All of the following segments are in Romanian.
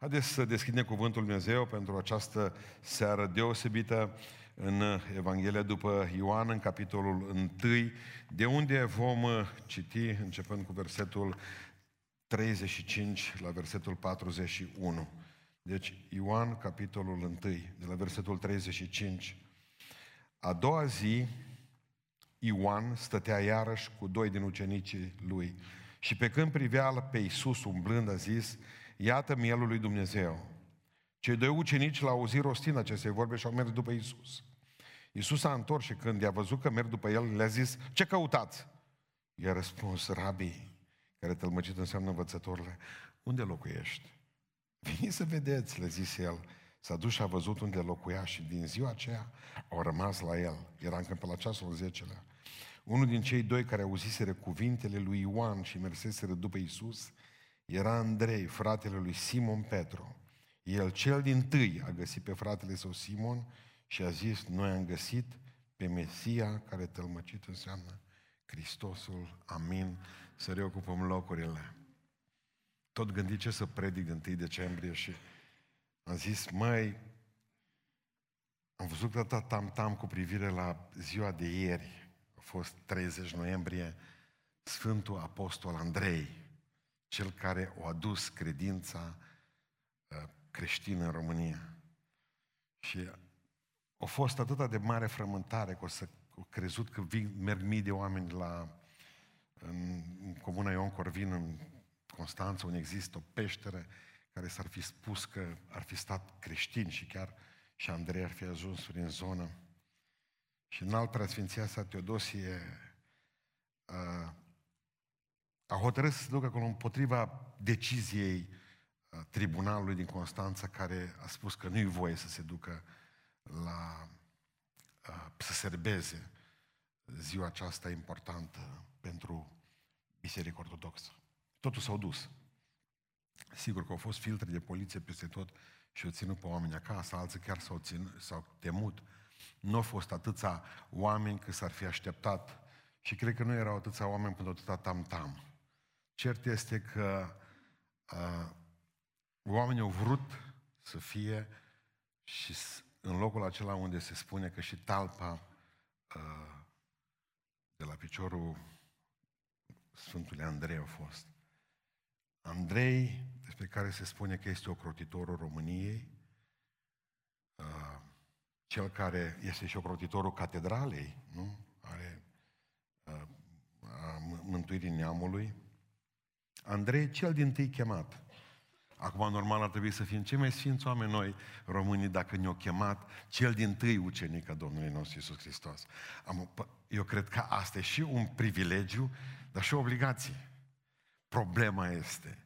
Haideți să deschidem Cuvântul Lui Dumnezeu pentru această seară deosebită în Evanghelia după Ioan, în capitolul 1, de unde vom citi, începând cu versetul 35 la versetul 41. Deci Ioan, capitolul 1, de la versetul 35. A doua zi, Ioan stătea iarăși cu doi din ucenicii lui și pe când privea pe Iisus umblând a zis, iată mielul lui Dumnezeu. Cei doi ucenici l-au auzit rostind aceste vorbe și au mers după Iisus. Iisus a întors și când i-a văzut că merg după el, le-a zis, ce căutați? I-a răspuns, rabii, care tălmăcit înseamnă învățătorile, unde locuiești? Veniți să vedeți, le zis el. S-a dus și a văzut unde locuia și din ziua aceea au rămas la el. Era încă pe la ceasul zecelea. Unul din cei doi care auziseră cuvintele lui Ioan și merseseră după Isus era Andrei, fratele lui Simon Petru. El cel din tâi a găsit pe fratele său Simon și a zis, noi am găsit pe Mesia care tălmăcit înseamnă Hristosul. Amin. Să reocupăm locurile. Tot gândit ce să predic în 1 decembrie și am zis, măi, am văzut că tam-tam cu privire la ziua de ieri, a fost 30 noiembrie, Sfântul Apostol Andrei, cel care a adus credința uh, creștină în România. Și a fost atâta de mare frământare că o să o crezut că vin, merg mii de oameni la în, în comuna Ion Corvin, în Constanța, unde există o peșteră care s-ar fi spus că ar fi stat creștin și chiar și Andrei ar fi ajuns prin zonă. Și în alt preasfinția sa Teodosie uh, a hotărât să se ducă acolo împotriva deciziei uh, tribunalului din Constanța care a spus că nu-i voie să se ducă la uh, să serbeze ziua aceasta importantă pentru Biserica Ortodoxă. Totul s-au dus. Sigur că au fost filtre de poliție peste tot și au ținut pe oameni acasă, alții chiar s-au, ținut, s-au temut. Nu au fost atâția oameni cât s-ar fi așteptat și cred că nu erau atâția oameni până atâta tam-tam. Cert este că uh, oamenii au vrut să fie și în locul acela unde se spune că și talpa uh, de la piciorul Sfântului Andrei a fost. Andrei, despre care se spune că este ocrotitorul României, uh, cel care este și ocrotitorul catedralei, nu? Are uh, a mântuirii neamului. Andrei, cel din tâi chemat. Acum, normal, ar trebui să fim cei mai sfinți oameni noi, românii, dacă ne-au chemat cel din tâi ucenic a Domnului nostru Iisus Hristos. Am, eu cred că asta e și un privilegiu, dar și o obligație. Problema este,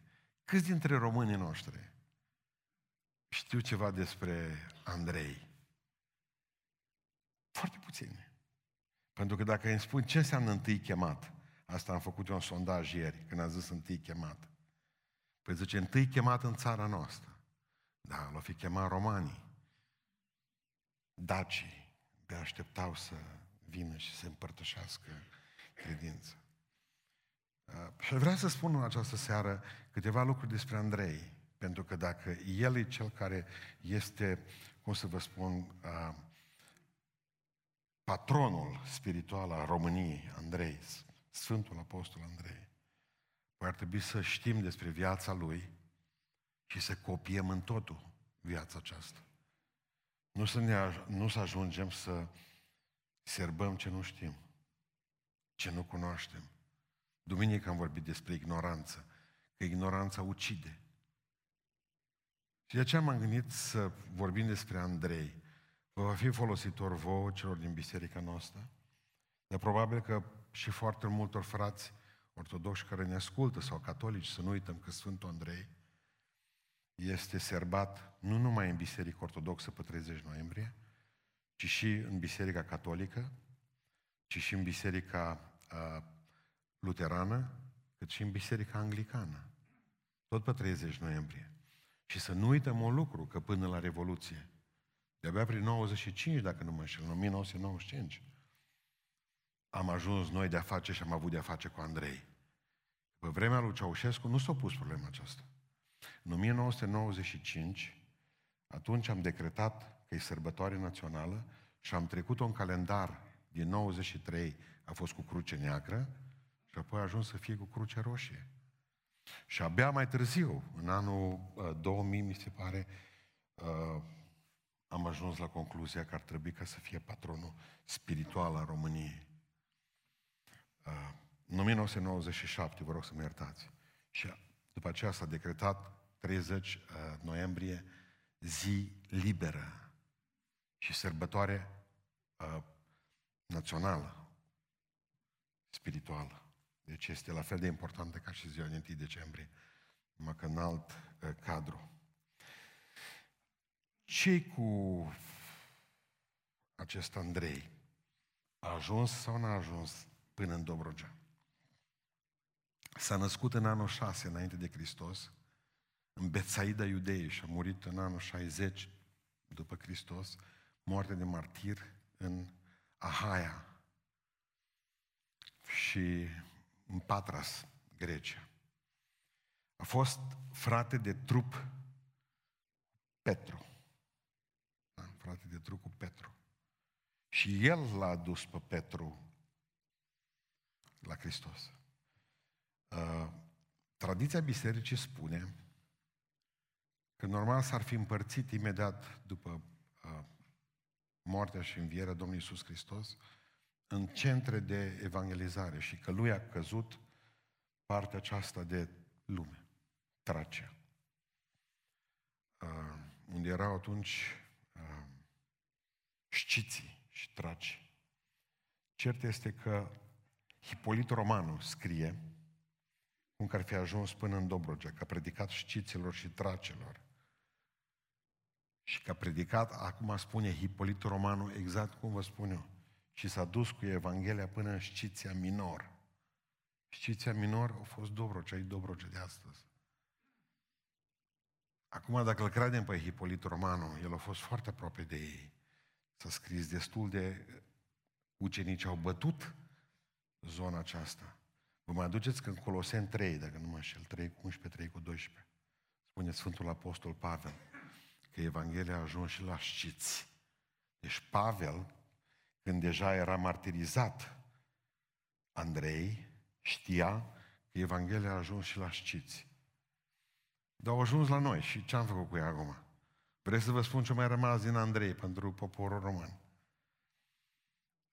câți dintre românii noștri știu ceva despre Andrei? Foarte puțini. Pentru că dacă îmi spun ce înseamnă întâi chemat, asta am făcut eu un sondaj ieri, când am zis întâi chemat. Păi zice, întâi chemat în țara noastră. Da, l-au fi chemat romanii. Dacii de așteptau să vină și să împărtășească credința. Și vreau să spun în această seară câteva lucruri despre Andrei, pentru că dacă el e cel care este, cum să vă spun, patronul spiritual al României, Andrei, Sfântul Apostol Andrei, păi ar trebui să știm despre viața lui și să copiem în totul viața aceasta. Nu să, ne, nu să ajungem să serbăm ce nu știm, ce nu cunoaștem. Duminică am vorbit despre ignoranță, că ignoranța ucide. Și de aceea m-am gândit să vorbim despre Andrei. Vă va fi folositor vouă celor din biserica noastră, dar probabil că și foarte multor frați ortodoxi care ne ascultă sau catolici, să nu uităm că Sfântul Andrei este serbat nu numai în Biserica Ortodoxă pe 30 noiembrie, ci și în Biserica Catolică, ci și în Biserica uh, Luterană, cât și în Biserica Anglicană. Tot pe 30 noiembrie. Și să nu uităm un lucru, că până la Revoluție, de-abia prin 95, dacă nu mă înșel, în 1995, am ajuns noi de-a face și am avut de-a face cu Andrei. Pe vremea lui Ceaușescu nu s-a pus problema aceasta. În 1995, atunci am decretat că e sărbătoare națională și am trecut-o în calendar din 93, a fost cu cruce neagră și apoi a ajuns să fie cu cruce roșie. Și abia mai târziu, în anul uh, 2000, mi se pare, uh, am ajuns la concluzia că ar trebui ca să fie patronul spiritual al României. Uh, în 1997, vă rog să mă iertați. Și după aceea s-a decretat 30 uh, noiembrie zi liberă și sărbătoare uh, națională, spirituală. Deci este la fel de importantă ca și ziua de 1 decembrie, numai că în alt uh, cadru. ce cu acest Andrei? A ajuns sau n-a ajuns până în Dobrogea? S-a născut în anul 6 înainte de Hristos, în Betsaida Iudeii și a murit în anul 60 după Hristos, moarte de martir în Ahaia și în Patras, Grecia. A fost frate de trup Petru. Da? Frate de trup cu Petru. Și el l-a adus pe Petru la Hristos. Uh, tradiția bisericii spune că normal s-ar fi împărțit imediat după uh, moartea și învierea Domnului Iisus Hristos în centre de evangelizare și că lui a căzut partea aceasta de lume, Tracia. Uh, unde erau atunci uh, șciții și traci. Cert este că Hipolit Romanu scrie cum că ar fi ajuns până în Dobrogea, că a predicat șciților și tracelor. Și că a predicat, acum spune Hipolit Romanu, exact cum vă spun eu. Și s-a dus cu Evanghelia până în Știția Minor. Știția Minor a fost Dobrogea, e Dobrogea de astăzi. Acum, dacă îl credem pe Hipolit Romanu, el a fost foarte aproape de ei. S-a scris destul de ucenici au bătut zona aceasta. Vă mai aduceți că în Coloseni 3, dacă nu mă înșel, 3 cu 11, 3 cu 12, spune Sfântul Apostol Pavel că Evanghelia a ajuns și la știți. Deci Pavel, când deja era martirizat, Andrei știa că Evanghelia a ajuns și la știți. Dar au ajuns la noi și ce am făcut cu ea acum? Vreți să vă spun ce mai rămas din Andrei pentru poporul român?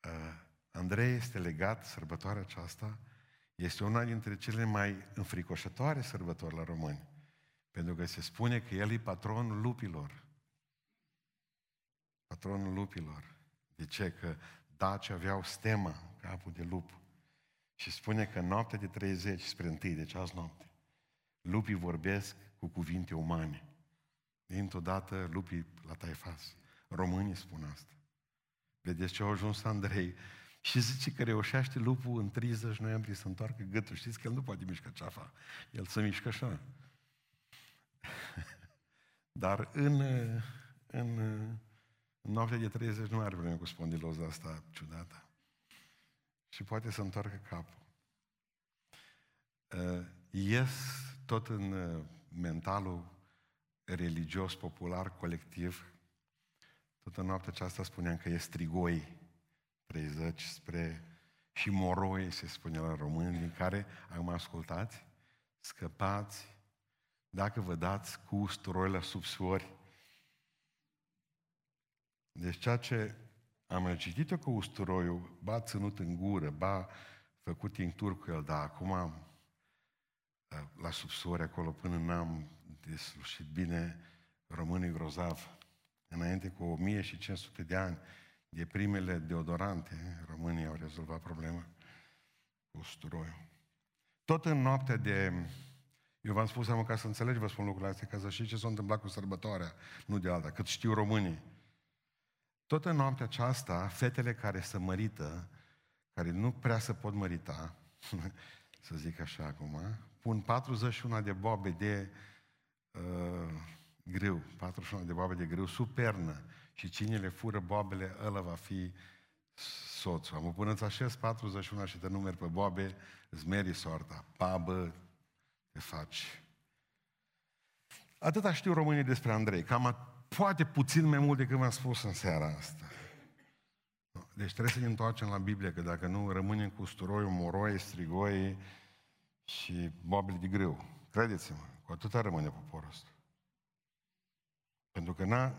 Uh, Andrei este legat, sărbătoarea aceasta, este una dintre cele mai înfricoșătoare sărbători la români. Pentru că se spune că el e patronul lupilor. Patronul lupilor. De ce? Că Daci aveau stema, capul de lup. Și spune că noaptea de 30 spre întâi, deci azi noapte, lupii vorbesc cu cuvinte umane. Dintr-o dată lupii la taifas. Românii spun asta. Vedeți ce au ajuns Andrei? Și zice că reușește lupul în 30 noiembrie să întoarcă gâtul. Știți că el nu poate mișca ceafa. El se mișcă așa. Dar în, în, în noaptea de 30 nu are probleme cu spondiloza asta ciudată. Și poate să întoarcă capul. Uh, ies tot în uh, mentalul religios, popular, colectiv. Tot în noaptea aceasta spuneam că e strigoi 30 spre și moroi, se spune la români, din care, acum ascultați, scăpați dacă vă dați cu usturoi la subsuori. Deci ceea ce am citit-o cu usturoiul, ba ținut în gură, ba făcut tincturi cu el, dar acum la subsuori acolo până n-am deslușit bine românii grozav. Înainte cu 1500 de ani de primele deodorante, românii au rezolvat problema cu usturoiul. Tot în noaptea de eu v-am spus am ca să înțelegi, vă spun lucrurile astea, ca să știți ce s-a întâmplat cu sărbătoarea, nu de alta, cât știu românii. Tot în noaptea aceasta, fetele care se mărită, care nu prea se pot mărita, să zic așa acum, pun 41 de bobe de uh, grâu, 41 de bobe de grâu, supernă. Și cine le fură boabele, ăla va fi soțul. Am până îți așez 41 și te numeri pe boabe, îți meri soarta. Pabă, te faci. Atâta știu românii despre Andrei, cam poate puțin mai mult decât v-am spus în seara asta. Deci trebuie să ne întoarcem la Biblie, că dacă nu rămânem cu usturoiul, moroi, strigoi și mobili de greu. Credeți-mă, cu atâta rămâne poporul ăsta. Pentru că n-a,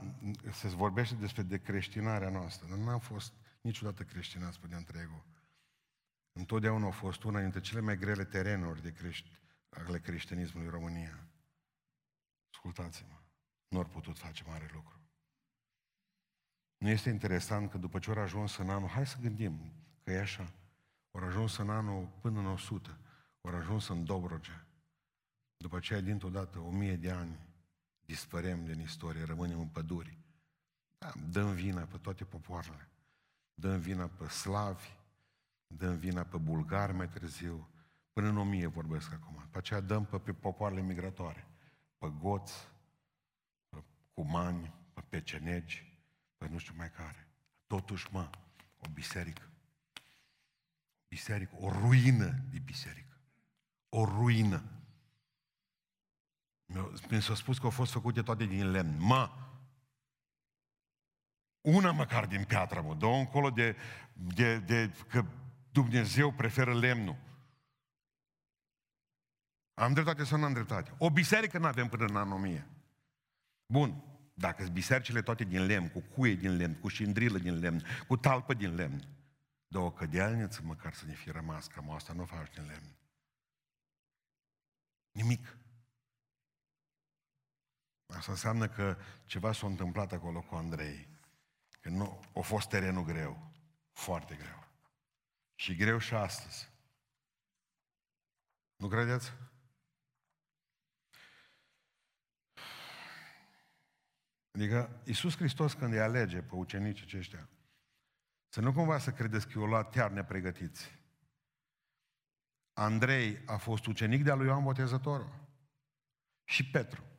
se vorbește despre decreștinarea noastră, dar n-am fost niciodată creștinați pe de întregul. Întotdeauna a fost una dintre cele mai grele terenuri de crești, ale creștinismului în România. Ascultați-mă, nu ar putut face mare lucru. Nu este interesant că după ce au ajuns în anul, hai să gândim că e așa, au ajuns în anul până în 100, au ajuns în Dobrogea. După aceea, dintr-o dată, o mie de ani, dispărem din istorie, rămânem în păduri. Da, dăm vina pe toate popoarele. Dăm vina pe slavi, dăm vina pe bulgari mai târziu, până în o mie vorbesc acum. După aceea dăm pe, pe popoarele migratoare, pe goți, pe cumani, pe pecenegi, pe nu știu mai care. Totuși, mă, o biserică. Biserică, o ruină de biserică. O ruină. Mi s-a spus că au fost făcute toate din lemn. Mă, una măcar din piatră, mă, dă încolo de, de, de, că Dumnezeu preferă lemnul. Am dreptate sau nu am dreptate? O biserică nu avem până în anul 1000. Bun, dacă bisericile toate din lemn, cu cuie din lemn, cu șindrilă din lemn, cu talpă din lemn, de o cădealniță măcar să ne fie rămas, cam asta nu faci din lemn. Nimic. Asta înseamnă că ceva s-a întâmplat acolo cu Andrei. Că nu, a fost terenul greu. Foarte greu. Și greu și astăzi. Nu credeți? Adică Iisus Hristos când îi alege pe ucenicii aceștia, să nu cumva să credeți că i-au luat chiar nepregătiți. Andrei a fost ucenic de-a lui Ioan Botezătorul. Și Petru.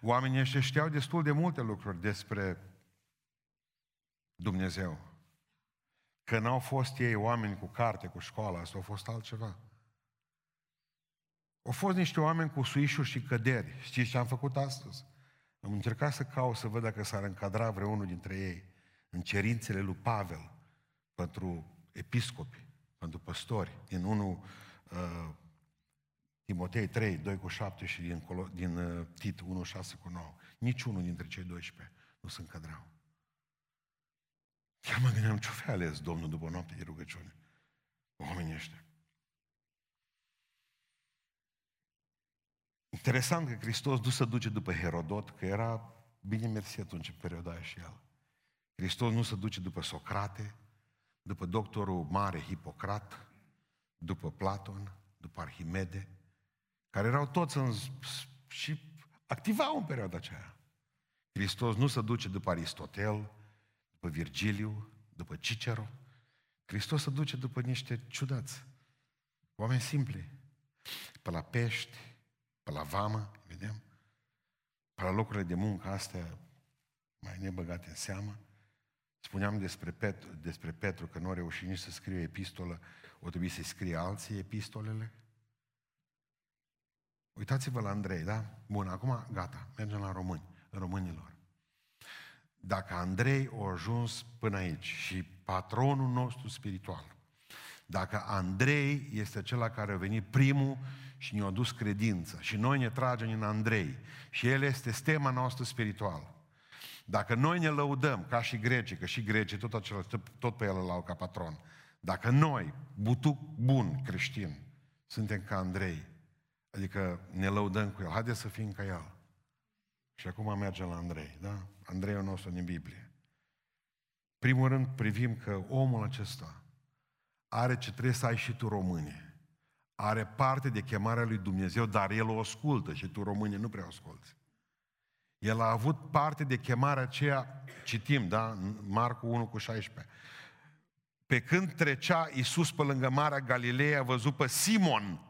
Oamenii ăștia știau destul de multe lucruri despre Dumnezeu. Că n-au fost ei oameni cu carte, cu școală, asta a fost altceva. Au fost niște oameni cu suișuri și căderi. Știți ce am făcut astăzi? Am încercat să caut să văd dacă s-ar încadra vreunul dintre ei în cerințele lui Pavel pentru episcopi, pentru păstori, din 1 uh, Timotei 3, 2 cu 7 și din, din uh, Tit 1, 6 cu 9. Niciunul dintre cei 12 nu se încadrau. Chiar mă gândeam ce-o fi ales Domnul după noapte de rugăciune. Oamenii ăștia. Interesant că Hristos nu se duce după Herodot, că era bine mersi atunci în perioada aia și el. Hristos nu se duce după Socrate, după doctorul mare Hipocrat, după Platon, după Arhimede, care erau toți în, și activau în perioada aceea. Hristos nu se duce după Aristotel, după Virgiliu, după Cicero. Hristos se duce după niște ciudați, oameni simpli, pe la pești, pe la vamă, vedem, pe la locurile de muncă astea mai nebăgate în seamă. Spuneam despre Petru, despre Petru că nu a reușit nici să scrie epistolă, o trebuie să scrie alții epistolele. Uitați-vă la Andrei, da? Bun, acum gata, mergem la români, românilor. Dacă Andrei a ajuns până aici și patronul nostru spiritual, dacă Andrei este acela care a venit primul și ne-a dus credință și noi ne tragem în Andrei și el este stema noastră spirituală. Dacă noi ne lăudăm ca și grecii, că și grecii tot, acela, tot pe el îl au ca patron, dacă noi, butuc bun creștin, suntem ca Andrei, adică ne lăudăm cu el, haideți să fim ca el. Și acum mergem la Andrei, da? Andreiul nostru din Biblie. Primul rând privim că omul acesta are ce trebuie să ai și tu române are parte de chemarea lui Dumnezeu, dar el o ascultă și tu români nu prea asculți. El a avut parte de chemarea aceea, citim, da, Marcu 1 cu 16. Pe când trecea Iisus pe lângă Marea Galilei, a văzut pe Simon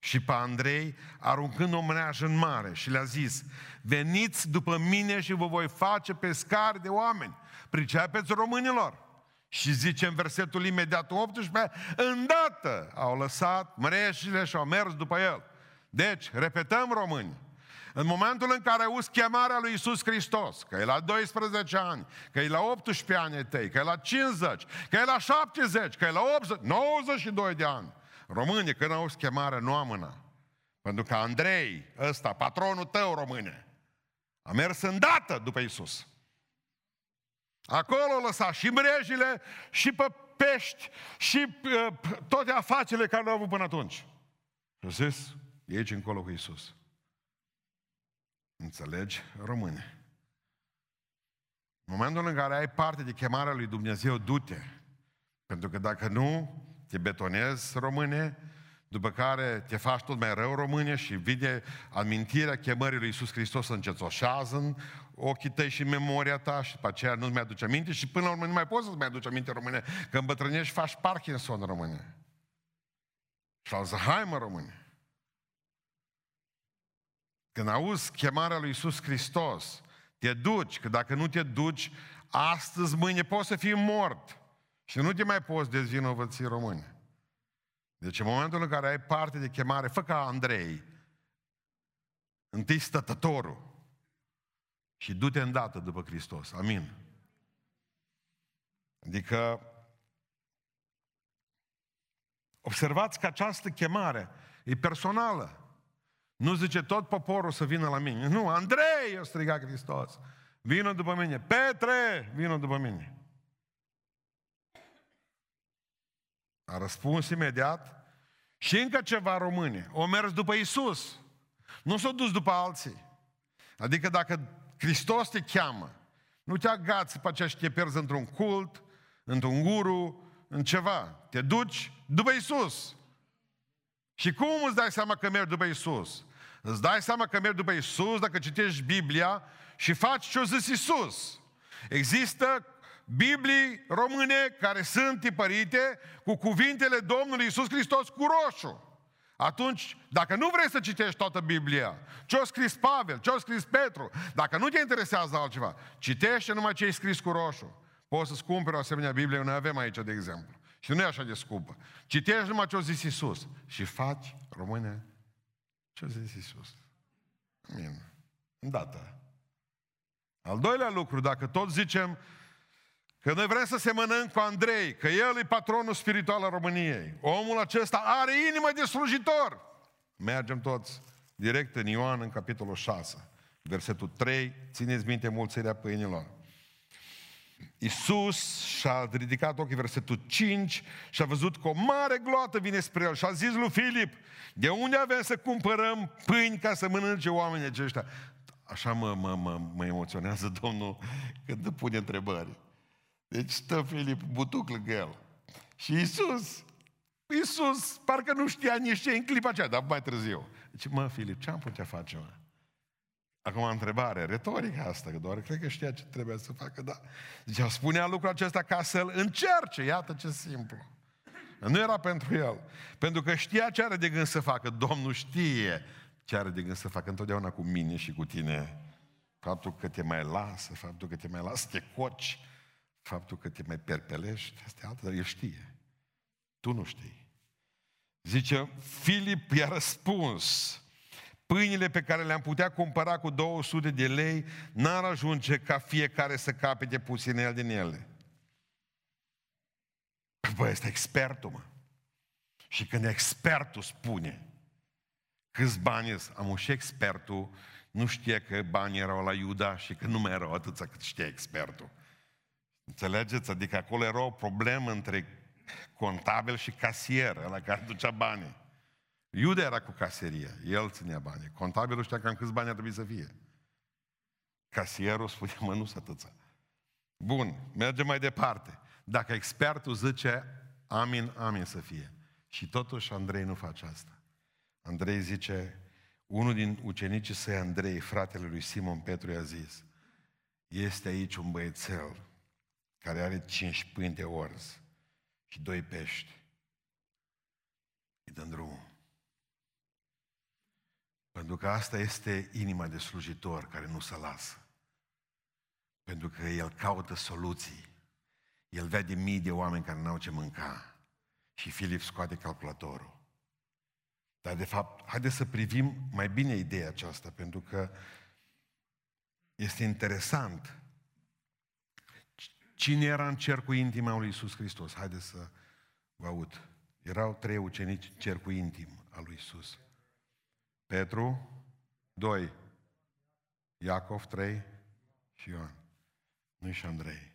și pe Andrei aruncând o mreajă în mare și le-a zis, veniți după mine și vă voi face pescari de oameni. Pricepeți românilor? Și zice în versetul imediat 18, îndată au lăsat mreșile și au mers după el. Deci, repetăm români, În momentul în care auzi chemarea lui Isus Hristos, că e la 12 ani, că e la 18 ani tăi, că e la 50, că e la 70, că e la 80, 92 de ani. Române, când auzi chemarea, nu amână. Pentru că Andrei, ăsta, patronul tău române, a mers îndată după Isus. Acolo lăsa și mrejile, și pe pești, și uh, toate afacerile care le-au avut până atunci. Și a zis, e aici încolo cu Isus. Înțelegi, române? În momentul în care ai parte de chemarea lui Dumnezeu, du-te. Pentru că dacă nu, te betonezi, române, după care te faci tot mai rău, române, și vine amintirea chemării lui Iisus Hristos să încețoșează în ochii tăi și în memoria ta și după aceea nu-ți mai aduce aminte și până la urmă nu mai poți să-ți mai aduce aminte, române, că îmbătrânești faci Parkinson, române. Și Alzheimer, române. Când auzi chemarea lui Iisus Hristos, te duci, că dacă nu te duci, astăzi, mâine poți să fii mort. Și nu te mai poți dezvinovăți români. Deci în momentul în care ai parte de chemare, fă ca Andrei, întâi stătătorul și du-te îndată după Hristos. Amin. Adică observați că această chemare e personală. Nu zice tot poporul să vină la mine. Nu, Andrei, o striga Hristos. Vină după mine. Petre, vină după mine. A răspuns imediat și încă ceva române. O mers după Isus. Nu s-a dus după alții. Adică dacă Hristos te cheamă, nu te agați pe aceea și te pierzi într-un cult, într-un guru, în ceva. Te duci după Isus. Și cum îți dai seama că mergi după Isus? Îți dai seama că mergi după Isus dacă citești Biblia și faci ce-a zis Isus. Există Biblii române care sunt tipărite cu cuvintele Domnului Isus Hristos cu roșu. Atunci, dacă nu vrei să citești toată Biblia, ce-a scris Pavel, ce-a scris Petru, dacă nu te interesează altceva, citește numai ce ai scris cu roșu. Poți să-ți cumperi o asemenea Biblie, noi avem aici, de exemplu. Și nu e așa de scumpă. Citești numai ce-a zis Isus și faci, române, ce-a zis Isus. Amin. Îndată. Al doilea lucru, dacă tot zicem Că noi vrem să semănăm cu Andrei, că el e patronul spiritual al României. Omul acesta are inimă de slujitor. Mergem toți direct în Ioan, în capitolul 6, versetul 3. Țineți minte mulțirea pâinilor. Iisus și-a ridicat ochii, versetul 5, și a văzut că o mare gloată vine spre el și a zis lui Filip, de unde avem să cumpărăm pâini ca să mănânce oamenii aceștia? Așa mă, mă, mă, mă emoționează Domnul când pune întrebări. Deci stă Filip butuc lângă el. Și Iisus, Iisus, parcă nu știa nici ce în clipa aceea, dar mai târziu. Deci, mă, Filip, ce am putea face, mă? Acum întrebare, retorică asta, că doar cred că știa ce trebuie să facă, da. Zicea, spunea lucrul acesta ca să-l încerce, iată ce simplu. Nu era pentru el. Pentru că știa ce are de gând să facă. Domnul știe ce are de gând să facă întotdeauna cu mine și cu tine. Faptul că te mai lasă, faptul că te mai lasă, te coci, faptul că te mai perpelești, asta e altă, dar el știe. Tu nu știi. Zice, Filip i-a răspuns, pâinile pe care le-am putea cumpăra cu 200 de lei n-ar ajunge ca fiecare să capete puțin el din ele. Băi, este expertul, mă. Și când expertul spune câți bani am și expertul nu știe că banii erau la Iuda și că nu mai erau atâția cât știa expertul. Înțelegeți? Adică acolo era o problemă între contabil și casier, la care ducea banii. Iuda era cu caseria, el ținea banii. Contabilul știa cam câți bani ar trebui să fie. Casierul spunea, mă, nu atâția. Bun, mergem mai departe. Dacă expertul zice, amin, amin să fie. Și totuși Andrei nu face asta. Andrei zice, unul din ucenicii săi, Andrei, fratele lui Simon Petru, i-a zis, este aici un băiețel care are cinci pâini de orz și doi pești. Îi dăm drumul. Pentru că asta este inima de slujitor care nu se lasă. Pentru că el caută soluții. El vede mii de oameni care n-au ce mânca. Și Filip scoate calculatorul. Dar, de fapt, haideți să privim mai bine ideea aceasta, pentru că este interesant. Cine era în cercul intim al lui Iisus Hristos? Haideți să vă aud. Erau trei ucenici în cercul intim al lui Iisus. Petru, doi. Iacov, trei. Și Ioan. Nu și Andrei.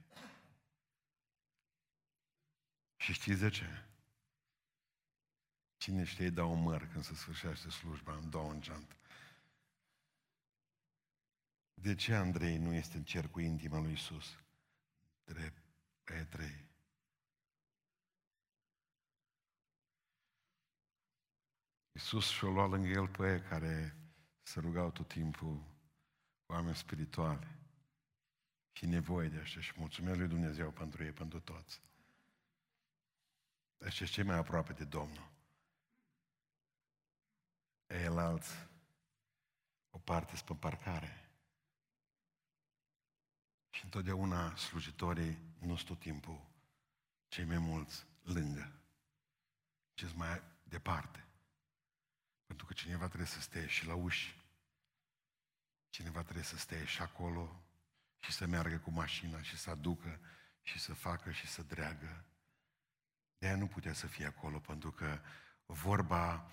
Și știți de ce? Cine știe da un măr când se sfârșește slujba în două în geantă? De ce Andrei nu este în cercul intim al lui Isus? Drept pe trei. Iisus și-o luat lângă el pe ei care se rugau tot timpul oameni spirituale și nevoie de așa și mulțumesc lui Dumnezeu pentru ei, pentru toți. Ăștia cei mai aproape de Domnul. El alți, o parte spre parcare. Și întotdeauna slujitorii nu sunt tot timpul cei mai mulți lângă, ci mai departe. Pentru că cineva trebuie să stea și la uși. Cineva trebuie să stea și acolo și să meargă cu mașina și să aducă și să facă și să dreagă. De aia nu putea să fie acolo, pentru că vorba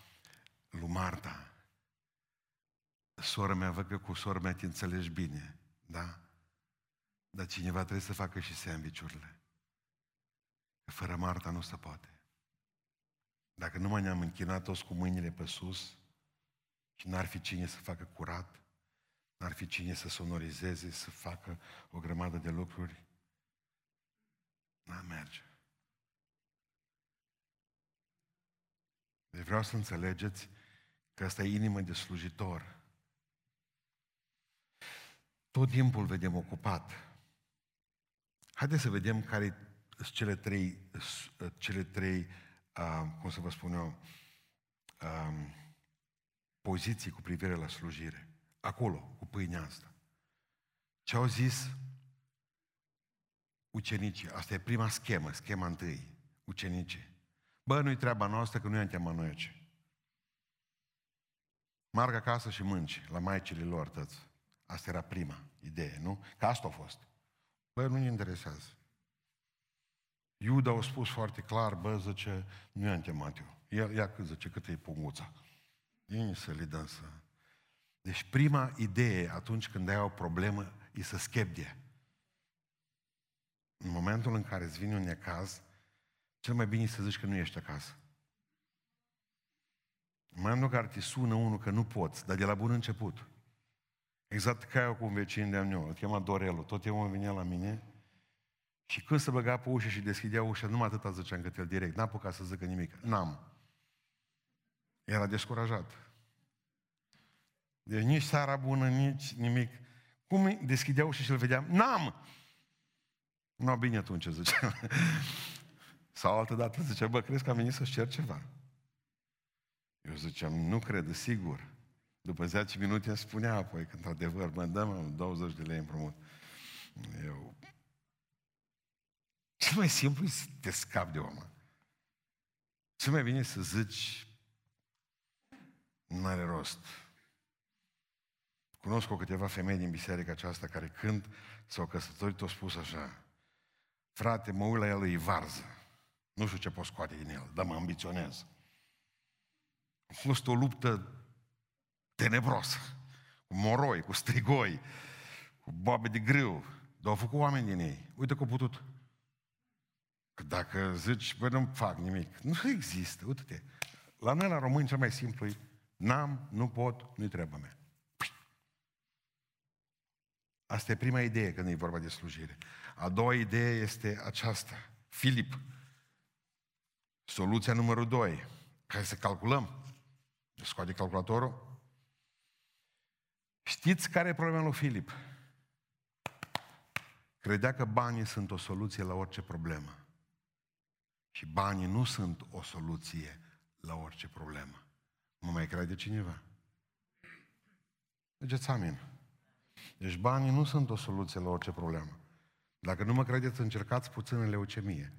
lui Marta, sora mea, văd că cu sora mea te înțelegi bine, da? Dar cineva trebuie să facă și sandvișurile. Că fără Marta nu se poate. Dacă nu mai ne-am închinat toți cu mâinile pe sus și n-ar fi cine să facă curat, n-ar fi cine să sonorizeze, să facă o grămadă de lucruri, n-ar merge. Deci vreau să înțelegeți că asta e inimă de slujitor. Tot timpul vedem ocupat. Haideți să vedem care sunt cele trei, cele trei uh, cum să vă spun eu, uh, poziții cu privire la slujire. Acolo, cu pâinea asta. Ce au zis ucenicii? Asta e prima schemă, schema întâi, ucenicii. Bă, nu-i treaba noastră că nu i-am chemat noi aici. Marg acasă și mânci la maicile lor tăți. Asta era prima idee, nu? Că asta a fost. Bă, nu ne interesează. Iuda a spus foarte clar, bă, zice, nu i-am chemat eu. Ia, ia cât zice, cât e punguța. Vine să le dăm să... Deci prima idee atunci când ai o problemă e să schepde. În momentul în care îți vine un necaz, cel mai bine e să zici că nu ești acasă. În momentul în care te sună unul că nu poți, dar de la bun început. Exact ca eu cu un vecin de-a meu, îl chema Dorelu, tot timpul venea la mine și când se băga pe ușă și deschidea ușa, numai atâta ziceam că el direct, n-a apucat să zică nimic. N-am. Era descurajat. Deci nici seara bună, nici nimic. Cum deschidea ușa și îl vedeam? N-am! Nu, bine atunci, zice. Sau altă dată zice, bă, crezi că am venit să-ți cer ceva? Eu ziceam, nu cred, sigur. După 10 minute îmi spunea apoi că, într-adevăr, mă dăm 20 de lei împrumut. Eu... Ce mai simplu e să te scapi de om. Ce mai bine să zici, nu are rost. Cunosc o câteva femei din biserica aceasta care când s-au căsătorit au spus așa, frate, mă uit la el, e varză. Nu știu ce pot scoate din el, dar mă ambiționez. A fost o luptă tenebrosă, cu moroi, cu strigoi, cu boabe de grâu, dar au făcut oameni din ei. Uite că au putut. Că dacă zici, bă, nu fac nimic, nu există, uite-te. La noi, la români, cel mai simplu e, n-am, nu pot, nu-i treaba mea. Asta e prima idee când e vorba de slujire. A doua idee este aceasta. Filip. Soluția numărul doi. Hai să calculăm. Scoate calculatorul. Știți care e problema lui Filip? Credea că banii sunt o soluție la orice problemă. Și banii nu sunt o soluție la orice problemă. Mă mai crede cineva? Mergeți amin. Deci banii nu sunt o soluție la orice problemă. Dacă nu mă credeți, încercați puțin în leucemie.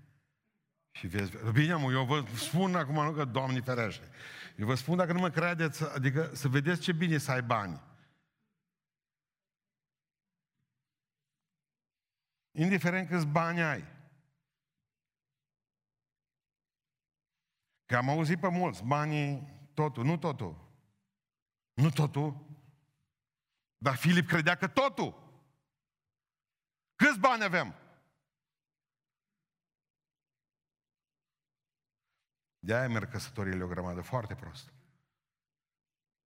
Și vezi, bine mă, eu vă spun acum, nu că Doamne ferește. Eu vă spun dacă nu mă credeți, adică să vedeți ce bine să ai bani. Indiferent câți bani ai. Că am auzit pe mulți, banii, totul, nu totul. Nu totul. Dar Filip credea că totul. Câți bani avem? De-aia merg căsătorile o grămadă foarte prost.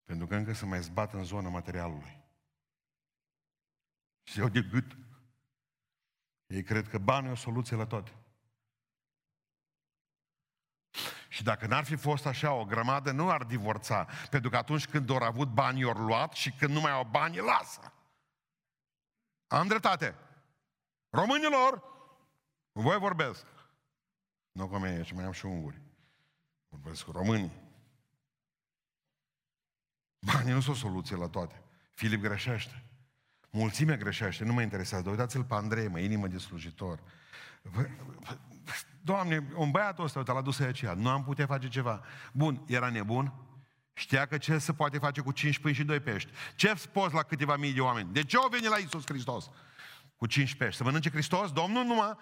Pentru că încă se mai zbat în zona materialului. Și se iau de gât. Ei cred că banii e o soluție la toate. Și dacă n-ar fi fost așa, o grămadă nu ar divorța. Pentru că atunci când au avut bani, ori luat și când nu mai au bani, lasă. Am dreptate. Românilor, voi vorbesc. Nu cu mine, ci mai am și unguri. Vorbesc cu românii. Banii nu sunt o soluție la toate. Filip greșește. Mulțimea greșește, nu mă interesează. Uitați-l pe Andrei, mă, inimă de slujitor. Doamne, un băiatul ăsta, uite, l-a dus aici, nu am putea face ceva. Bun, era nebun, știa că ce se poate face cu 5 pâini și 2 pești. Ce poți la câteva mii de oameni? De ce au venit la Isus Hristos? Cu 5 pești. Să mănânce Hristos? Domnul numai?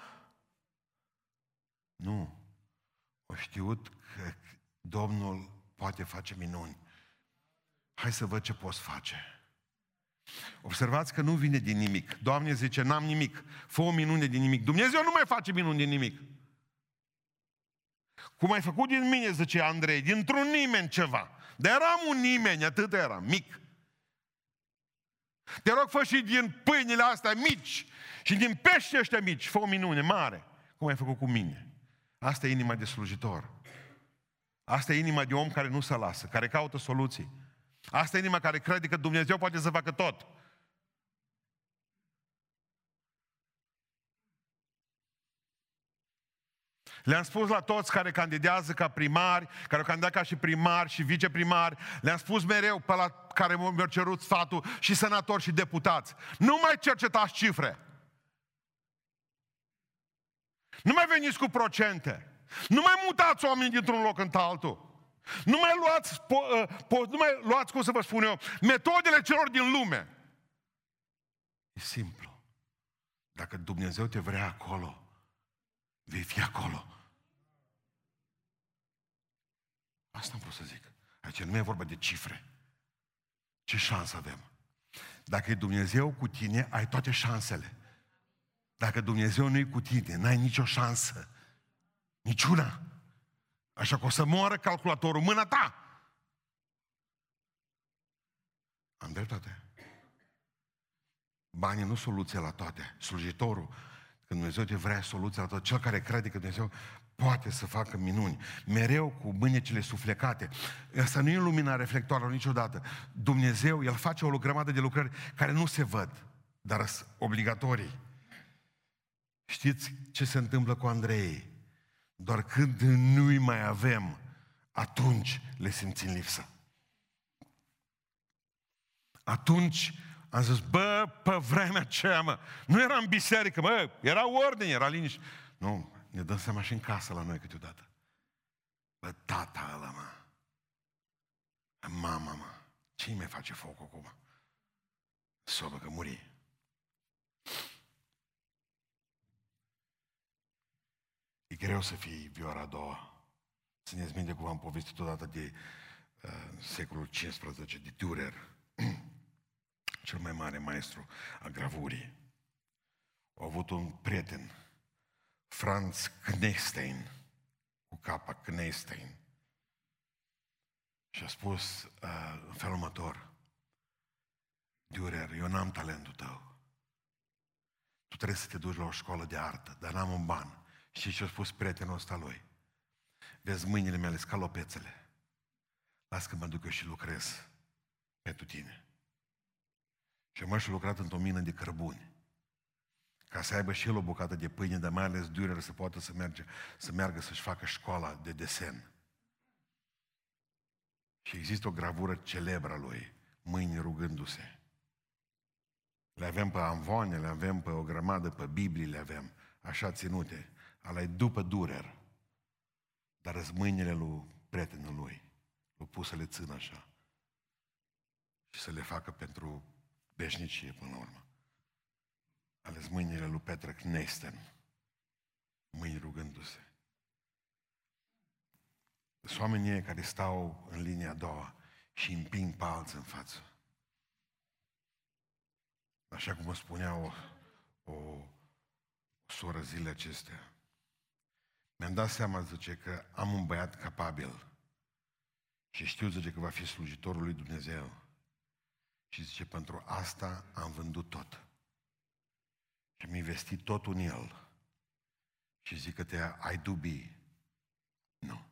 Nu. O știut că Domnul poate face minuni. Hai să văd ce poți face. Observați că nu vine din nimic. Doamne zice, n-am nimic. Fă o minune din nimic. Dumnezeu nu mai face minuni din nimic. Cum ai făcut din mine, zice Andrei, dintr-un nimeni ceva. Dar eram un nimeni, atât eram, mic. Te rog, fă și din pâinile astea mici și din pește ăștia mici, fă o minune mare, cum ai făcut cu mine. Asta e inima de slujitor. Asta e inima de om care nu se lasă, care caută soluții. Asta e inima care crede că Dumnezeu poate să facă tot. Le-am spus la toți care candidează ca primari, care au candidat ca și primari și viceprimari, le-am spus mereu pe la care mi-au cerut sfatul și senatori și deputați. Nu mai cercetați cifre. Nu mai veniți cu procente. Nu mai mutați oamenii dintr-un loc în altul. Nu mai luați, po, uh, po, nu mai luați, cum să vă spun eu, metodele celor din lume. E simplu. Dacă Dumnezeu te vrea acolo, vei fi acolo. Asta am vrut să zic. Aici nu e vorba de cifre. Ce șansă avem? Dacă e Dumnezeu cu tine, ai toate șansele. Dacă Dumnezeu nu e cu tine, n-ai nicio șansă. Niciuna. Așa că o să moară calculatorul mâna ta. Am dreptate. Banii nu soluție la toate. Slujitorul, când Dumnezeu te vrea soluția la toate, cel care crede că Dumnezeu poate să facă minuni. Mereu cu mânecile suflecate. Asta nu e lumina reflectoarelor niciodată. Dumnezeu, El face o grămadă de lucrări care nu se văd, dar sunt obligatorii. Știți ce se întâmplă cu Andrei? Doar când nu-i mai avem, atunci le simțim lipsă. Atunci am zis, bă, pe vremea aceea, mă, nu era în biserică, mă, era ordine, era liniște. Nu, ne dăm seama și în casă la noi câteodată. Bă, tata ăla, mă. Mama, mă. ce mai face foc acum? Sobă că muri. E greu să fii vioara a doua. Țineți minte cum am povestit odată de uh, secolul XV, de Dürer, cel mai mare maestru a gravurii. A avut un prieten, Franz Knestein, cu capa Knestein. Și a spus uh, în felul următor, Dürer, eu n-am talentul tău. Tu trebuie să te duci la o școală de artă, dar n-am un ban. Și ce a spus prietenul ăsta lui? Vezi mâinile mele, scalopețele. Las că mă duc eu și lucrez pentru tine. Și am și lucrat într-o mină de cărbuni. Ca să aibă și el o bucată de pâine, dar mai ales Dürer să poată să, merge, să meargă să-și facă școala de desen. Și există o gravură celebră a lui, mâini rugându-se. Le avem pe amvoane, le avem pe o grămadă, pe Biblii le avem, așa ținute. Ala e după Durer. dar îți mâinile lui prietenul lui. L-a pus să le țină așa. Și să le facă pentru veșnicie până la urmă. Ales mâinile lui Petre Knesten. Mâini rugându-se. Sunt oamenii care stau în linia a doua și împing pe alții în față. Așa cum mă spunea o, o, o soră zile acestea. Mi-am dat seama, zice, că am un băiat capabil și știu, zice, că va fi slujitorul lui Dumnezeu. Și zice, pentru asta am vândut tot. Și am investit totul în el. Și zic că te ai dubii. Nu.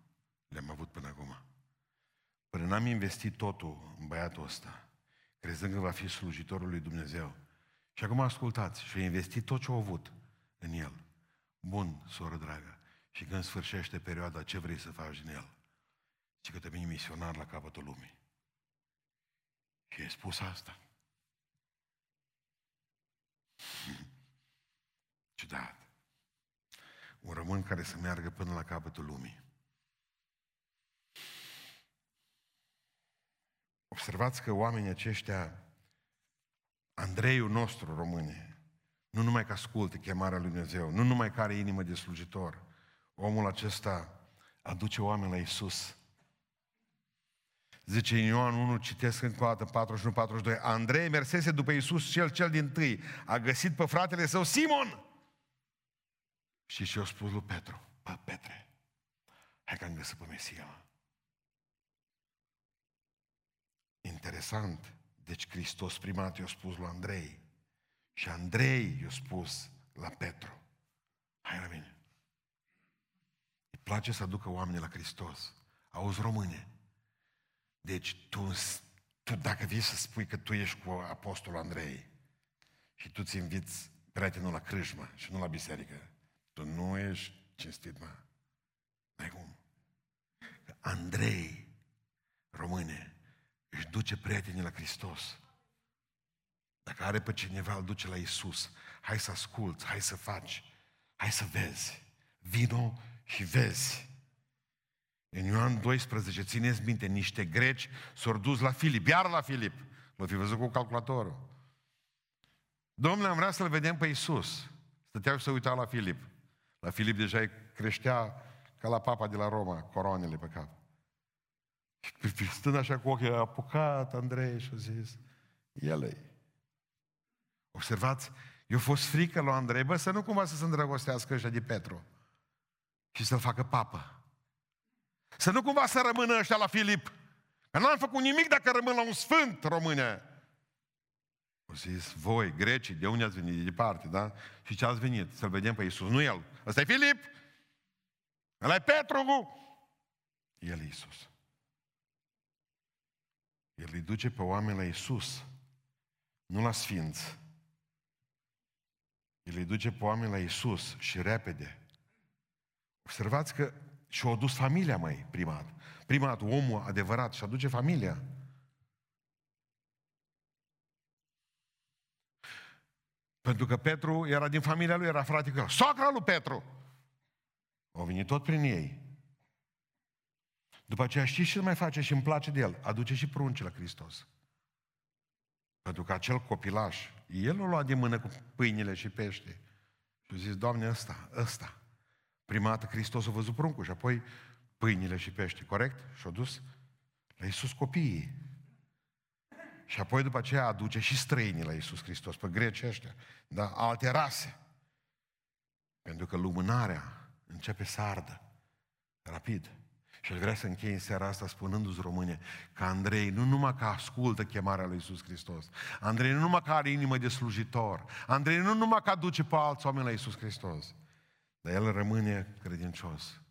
Le-am avut până acum. Până n-am investit totul în băiatul ăsta, crezând că va fi slujitorul lui Dumnezeu. Și acum ascultați, și a investit tot ce a avut în el. Bun, soră dragă. Și când sfârșește perioada, ce vrei să faci din el? Și că deveni misionar la capătul lumii. Și ai spus asta. Ciudat. Un român care să meargă până la capătul lumii. Observați că oamenii aceștia, Andreiul nostru române, nu numai că ascultă chemarea lui Dumnezeu, nu numai că are inimă de slujitor, omul acesta aduce oameni la Isus. Zice în Ioan 1, citesc încă o dată, 41-42, Andrei mersese după Isus cel cel din tâi, a găsit pe fratele său Simon. Și și-a spus lui Petru, bă, Petre, hai că am găsit pe Mesia. Interesant. Deci Hristos primat i-a spus lui Andrei. Și Andrei i-a spus la Petru. Hai la mine. Îi place să aducă oamenii la Hristos. Auzi române. Deci tu, tu dacă vii să spui că tu ești cu apostolul Andrei și tu ți inviți prietenul la crâșmă și nu la biserică, tu nu ești cinstit, mă. N-ai cum. Andrei, române, își duce prietenii la Hristos. Dacă are pe cineva, îl duce la Isus. Hai să asculți, hai să faci, hai să vezi. Vino și vezi. În Ioan 12, țineți minte, niște greci s-au dus la Filip, iar la Filip. L-au fi văzut cu calculatorul. Domnule, am vrea să-L vedem pe Isus. Stăteau și să uitau la Filip. La Filip deja îi creștea ca la papa de la Roma, coroanele pe cap. Și stând așa cu ochii, a apucat Andrei și a zis, el e. Observați, eu fost frică lui Andrei, bă, să nu cumva să se îndrăgostească ăștia de Petru și să-l facă papă. Să nu cumva să rămână ăștia la Filip. Că n-am făcut nimic dacă rămân la un sfânt române. Au zis, voi, grecii, de unde ați venit? De departe, da? Și ce ați venit? Să-L vedem pe Iisus. Nu El. Ăsta e Filip. Ăla e Petru. El e Iisus. El îi duce pe oameni la Isus, nu la sfinți. El îi duce pe oameni la Isus și repede. Observați că și-a dus familia mai primat. Primat, omul adevărat și aduce familia. Pentru că Petru era din familia lui, era frate cu el. Socra lui Petru! Au venit tot prin ei. După aceea știți ce mai face și îmi place de el? Aduce și prunci la Hristos. Pentru că acel copilaș, el o lua de mână cu pâinile și pește. Și a zis, Doamne, ăsta, ăsta. Prima dată Hristos a văzut pruncul și apoi pâinile și pește, corect? Și a dus la Iisus copiii. Și apoi după aceea aduce și străinii la Iisus Hristos, pe greci ăștia, da? alte rase. Pentru că lumânarea începe să ardă rapid. Și aș vrea să închei în seara asta spunându-ți române că Andrei nu numai că ascultă chemarea lui Iisus Hristos, Andrei nu numai că are inimă de slujitor, Andrei nu numai că aduce pe alți oameni la Iisus Hristos, dar el rămâne credincios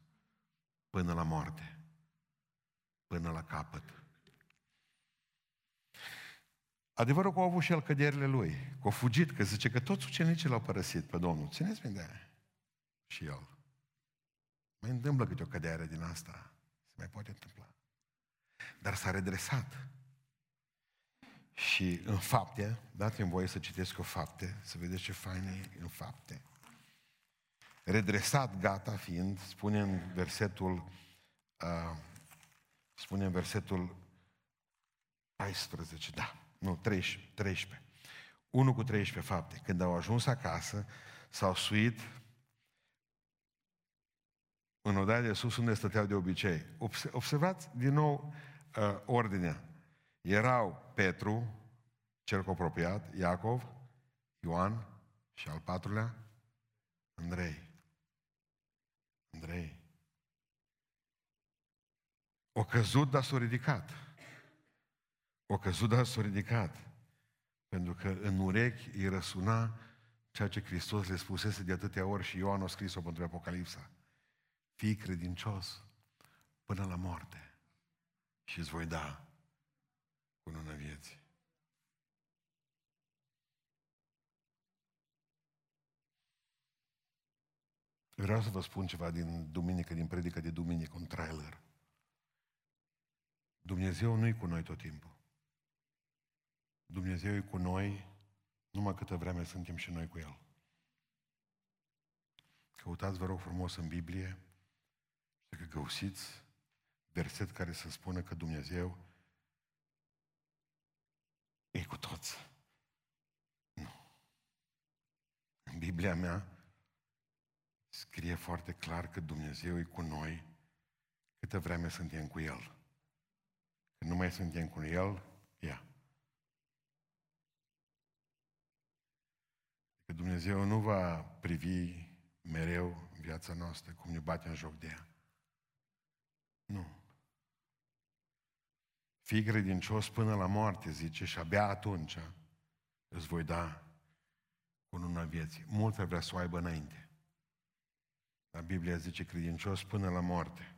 până la moarte, până la capăt. Adevărul că a avut și el căderile lui, că a fugit, că zice că toți ucenicii l-au părăsit pe Domnul. Țineți minte și el. Mai întâmplă câte o cădere din asta mai poate întâmpla. Dar s-a redresat. Și în fapte, dați-mi voie să citesc o fapte, să vedeți ce fain e în fapte. Redresat, gata fiind, spune în versetul uh, spune în versetul 14, da, nu, 13, 13. 1 cu 13 fapte. Când au ajuns acasă, s-au suit în odaia de sus unde stăteau de obicei. Observați din nou uh, ordinea. Erau Petru, cel apropiat, Iacov, Ioan și al patrulea, Andrei. Andrei. O căzut, dar s-a ridicat. O căzut, dar s-a ridicat. Pentru că în urechi îi răsuna ceea ce Hristos le spusese de atâtea ori și Ioan a scris-o pentru Apocalipsa. Fii credincios până la moarte și îți voi da cununa vieții. Vreau să vă spun ceva din duminică, din predică de duminică, un trailer. Dumnezeu nu e cu noi tot timpul. Dumnezeu e cu noi numai câtă vreme suntem și noi cu El. Căutați, vă rog frumos, în Biblie și că găsiți verset care să spună că Dumnezeu e cu toți. Nu. În Biblia mea scrie foarte clar că Dumnezeu e cu noi câtă vreme suntem cu El. Când nu mai suntem cu El, ia. Că Dumnezeu nu va privi mereu viața noastră cum ne bate în joc de ea. Nu. Fii credincios până la moarte, zice, și abia atunci îți voi da cununa vieții. Mulți vrea să o aibă înainte. Dar Biblia zice credincios până la moarte.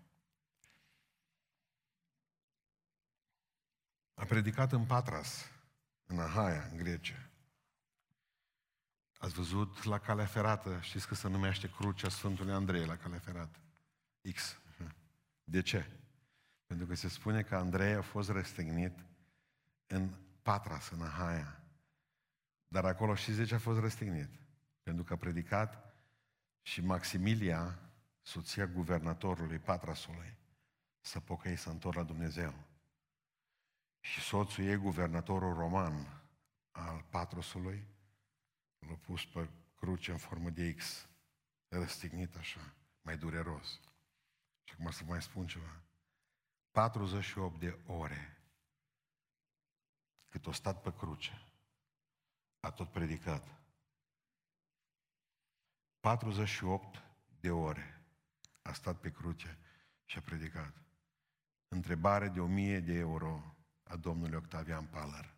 A predicat în Patras, în Ahaia, în Grecia. Ați văzut la calea ferată, știți că se numește Crucea Sfântului Andrei la calea ferată. X. De ce? Pentru că se spune că Andrei a fost răstignit în Patras, în Ahaia. Dar acolo știți de ce a fost răstignit? Pentru că a predicat și Maximilia, soția guvernatorului Patrasului, să pocăi să întorc la Dumnezeu. Și soțul ei, guvernatorul roman al Patrasului, l-a pus pe cruce în formă de X, răstignit așa, mai dureros. Și acum să mai spun ceva. 48 de ore cât o stat pe cruce, a tot predicat. 48 de ore a stat pe cruce și a predicat. Întrebare de 1000 de euro a domnului Octavian Paler.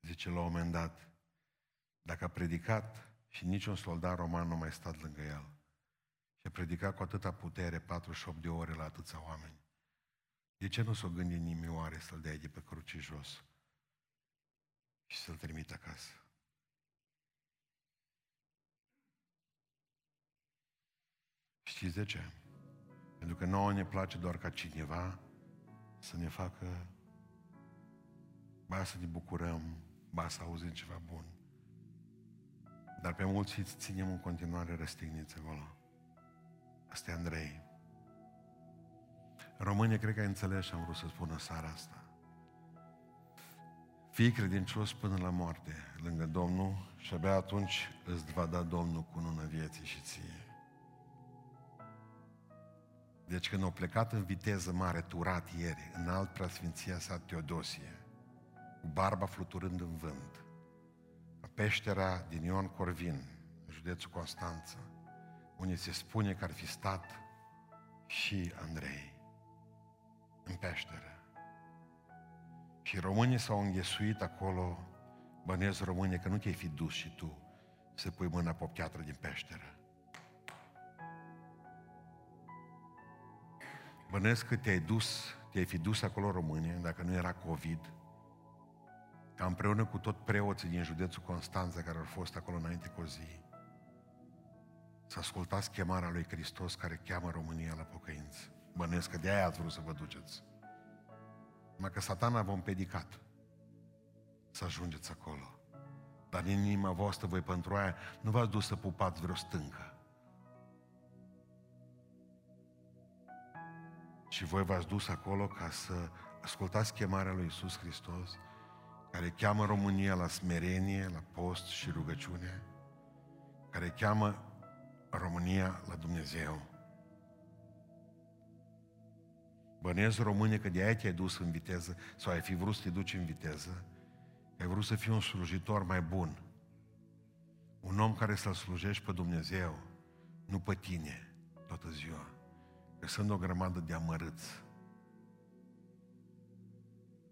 Zice la un moment dat, dacă a predicat și niciun soldat roman nu mai stat lângă el, și a predicat cu atâta putere 48 de ore la atâția oameni, de ce nu s-o gândi nimioare să-l dea de pe cruce jos și să-l trimite acasă? Știți de ce? Pentru că nouă ne place doar ca cineva să ne facă ba să ne bucurăm, ba să auzim ceva bun. Dar pe mulți îți ținem în continuare răstigniți acolo. Asta e Andrei. România cred că ai înțeles și am vrut să spun în seara asta. Fii credincios până la moarte lângă Domnul și abia atunci îți va da Domnul cu nună vieții și ție. Deci când au plecat în viteză mare, turat ieri, în alt preasfinția sa Teodosie, cu barba fluturând în vânt, la peștera din Ion Corvin, județul Constanța, unde se spune că ar fi stat și Andrei în peșteră. Și românii s-au înghesuit acolo, bănezi români, că nu te-ai fi dus și tu să pui mâna pe o piatră din peșteră. Bănesc că te-ai dus, te-ai fi dus acolo România, dacă nu era COVID, ca împreună cu tot preoții din județul Constanța care au fost acolo înainte cu o zi, să ascultați chemarea lui Hristos care cheamă România la pocăință. Bănesc că de-aia ați vrut să vă duceți. Numai că satana v-a împedicat să ajungeți acolo. Dar în inima voastră, voi pentru aia, nu v-ați dus să pupați vreo stâncă. Și voi v-ați dus acolo ca să ascultați chemarea lui Isus Hristos, care cheamă România la smerenie, la post și rugăciune, care cheamă România la Dumnezeu. Bănezi române că de aia te-ai dus în viteză sau ai fi vrut să te duci în viteză, ai vrut să fii un slujitor mai bun. Un om care să-L slujești pe Dumnezeu, nu pe tine, toată ziua. Că sunt o grămadă de amărâți.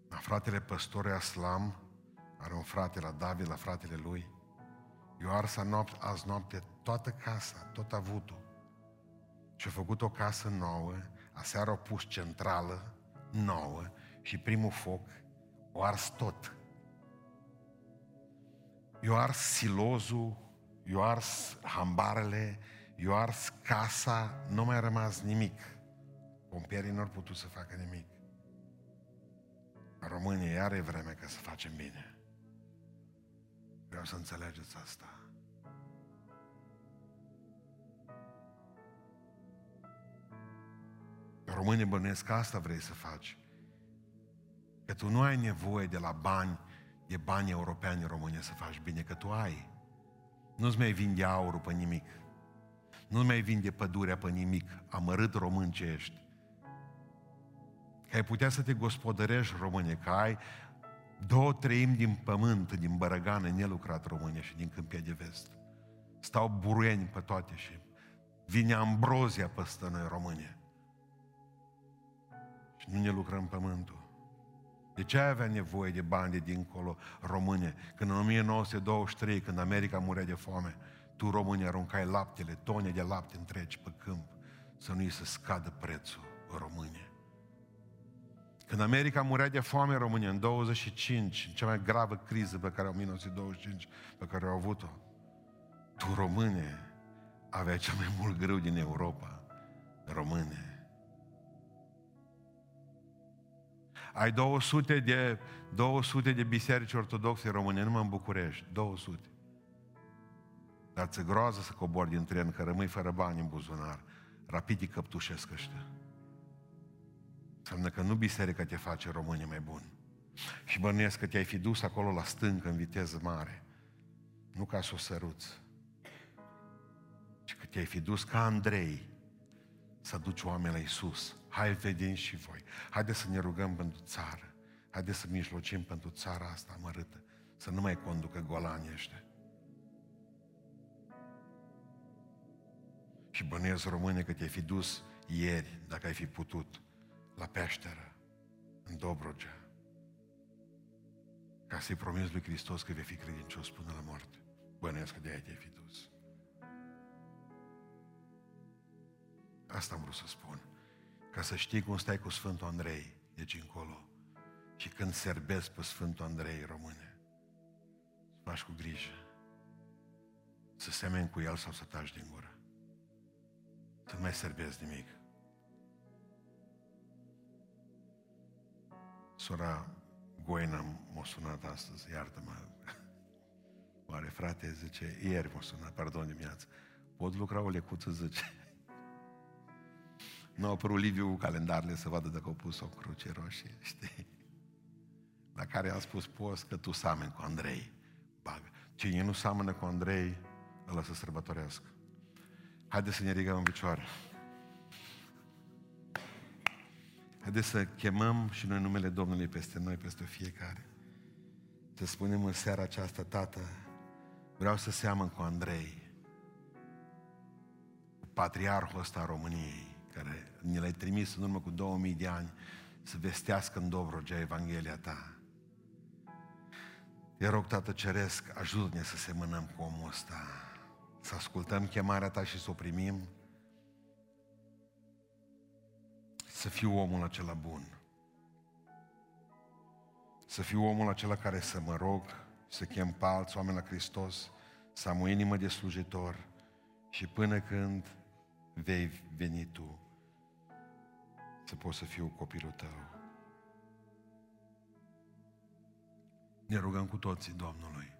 La fratele păstor Aslam, are un frate la David, la fratele lui, eu ars noapte, azi noapte toată casa, tot avutul. Și a făcut o casă nouă, aseară au pus centrală nouă și primul foc o ars tot. Eu ars silozul, eu ars hambarele, eu ars casa, nu mai a rămas nimic. Pompierii nu au putut să facă nimic. România iar e vreme ca să facem bine. Vreau să înțelegeți asta. Românii bănuiesc că asta vrei să faci. Că tu nu ai nevoie de la bani, de bani europeni în România să faci bine, că tu ai. Nu-ți mai vinde aurul pe nimic. Nu-ți mai vinde pădurea pe nimic. Amărât român ce ești. Că ai putea să te gospodărești române, că ai două treimi din pământ, din bărăgană, nelucrat România și din câmpia de vest. Stau buruieni pe toate și vine ambrozia peste noi România. Și nu ne lucrăm pământul. De ce ai avea nevoie de bani de dincolo române? Când în 1923, când America murea de foame, tu români aruncai laptele, tone de lapte întregi pe câmp, să nu-i să scadă prețul în România. Când America murea de foame în România, în 25, în cea mai gravă criză pe care 1925, pe care au avut-o, tu române avea cel mai mult greu din Europa. Române. Ai 200 de, 200 de biserici ortodoxe române, numai în București, 200. Dar ți groază să cobori din tren, că rămâi fără bani în buzunar. Rapid îi căptușesc ăștia. Înseamnă că nu biserica te face români mai bun. Și bănuiesc că te-ai fi dus acolo la stâncă în viteză mare. Nu ca să o săruți. Ci că te-ai fi dus ca Andrei să duci oameni la Isus. Hai, vedem și voi. Haideți să ne rugăm pentru țară. Haideți să mijlocim pentru țara asta mărâtă. Să nu mai conducă golanii ăștia. Și bănuiesc române că te-ai fi dus ieri, dacă ai fi putut, la peșteră, în Dobrogea, ca să-i promiți lui Hristos că vei fi credincios până la moarte. Bănuiesc că de aia te-ai fi dus. Asta am vrut să spun. Ca să știi cum stai cu Sfântul Andrei, deci încolo. Și când serbezi pe Sfântul Andrei române, să faci cu grijă. Să semeni cu el sau să taci din gură. Să nu mai serbezi nimic. Sora Goina m-a sunat astăzi, iartă-mă. Oare frate, zice, ieri m-a sunat, pardon dimineață. Pot lucra o lecuță, zice. Nu a apărut Liviu calendarele să vadă dacă au pus o cruce roșie, știi? La care am spus, poți că tu sameni cu Andrei. Bagă. Cine nu seamănă cu Andrei, îl să sărbătorească. Haideți să ne ridicăm în picioare. Haideți să chemăm și noi numele Domnului peste noi, peste fiecare. Să spunem în seara aceasta, Tată, vreau să seamăn cu Andrei, patriarhul ăsta a României, care ne l-ai trimis în urmă cu 2000 de ani să vestească în Dobrogea Evanghelia ta. Te rog, Tată Ceresc, ajută-ne să semănăm cu omul ăsta, să ascultăm chemarea ta și să o primim, să fiu omul acela bun. Să fiu omul acela care să mă rog, să chem pe alți oameni la Hristos, să am o inimă de slujitor și până când vei veni Tu, să pot să fiu copilul Tău. Ne rugăm cu toții Domnului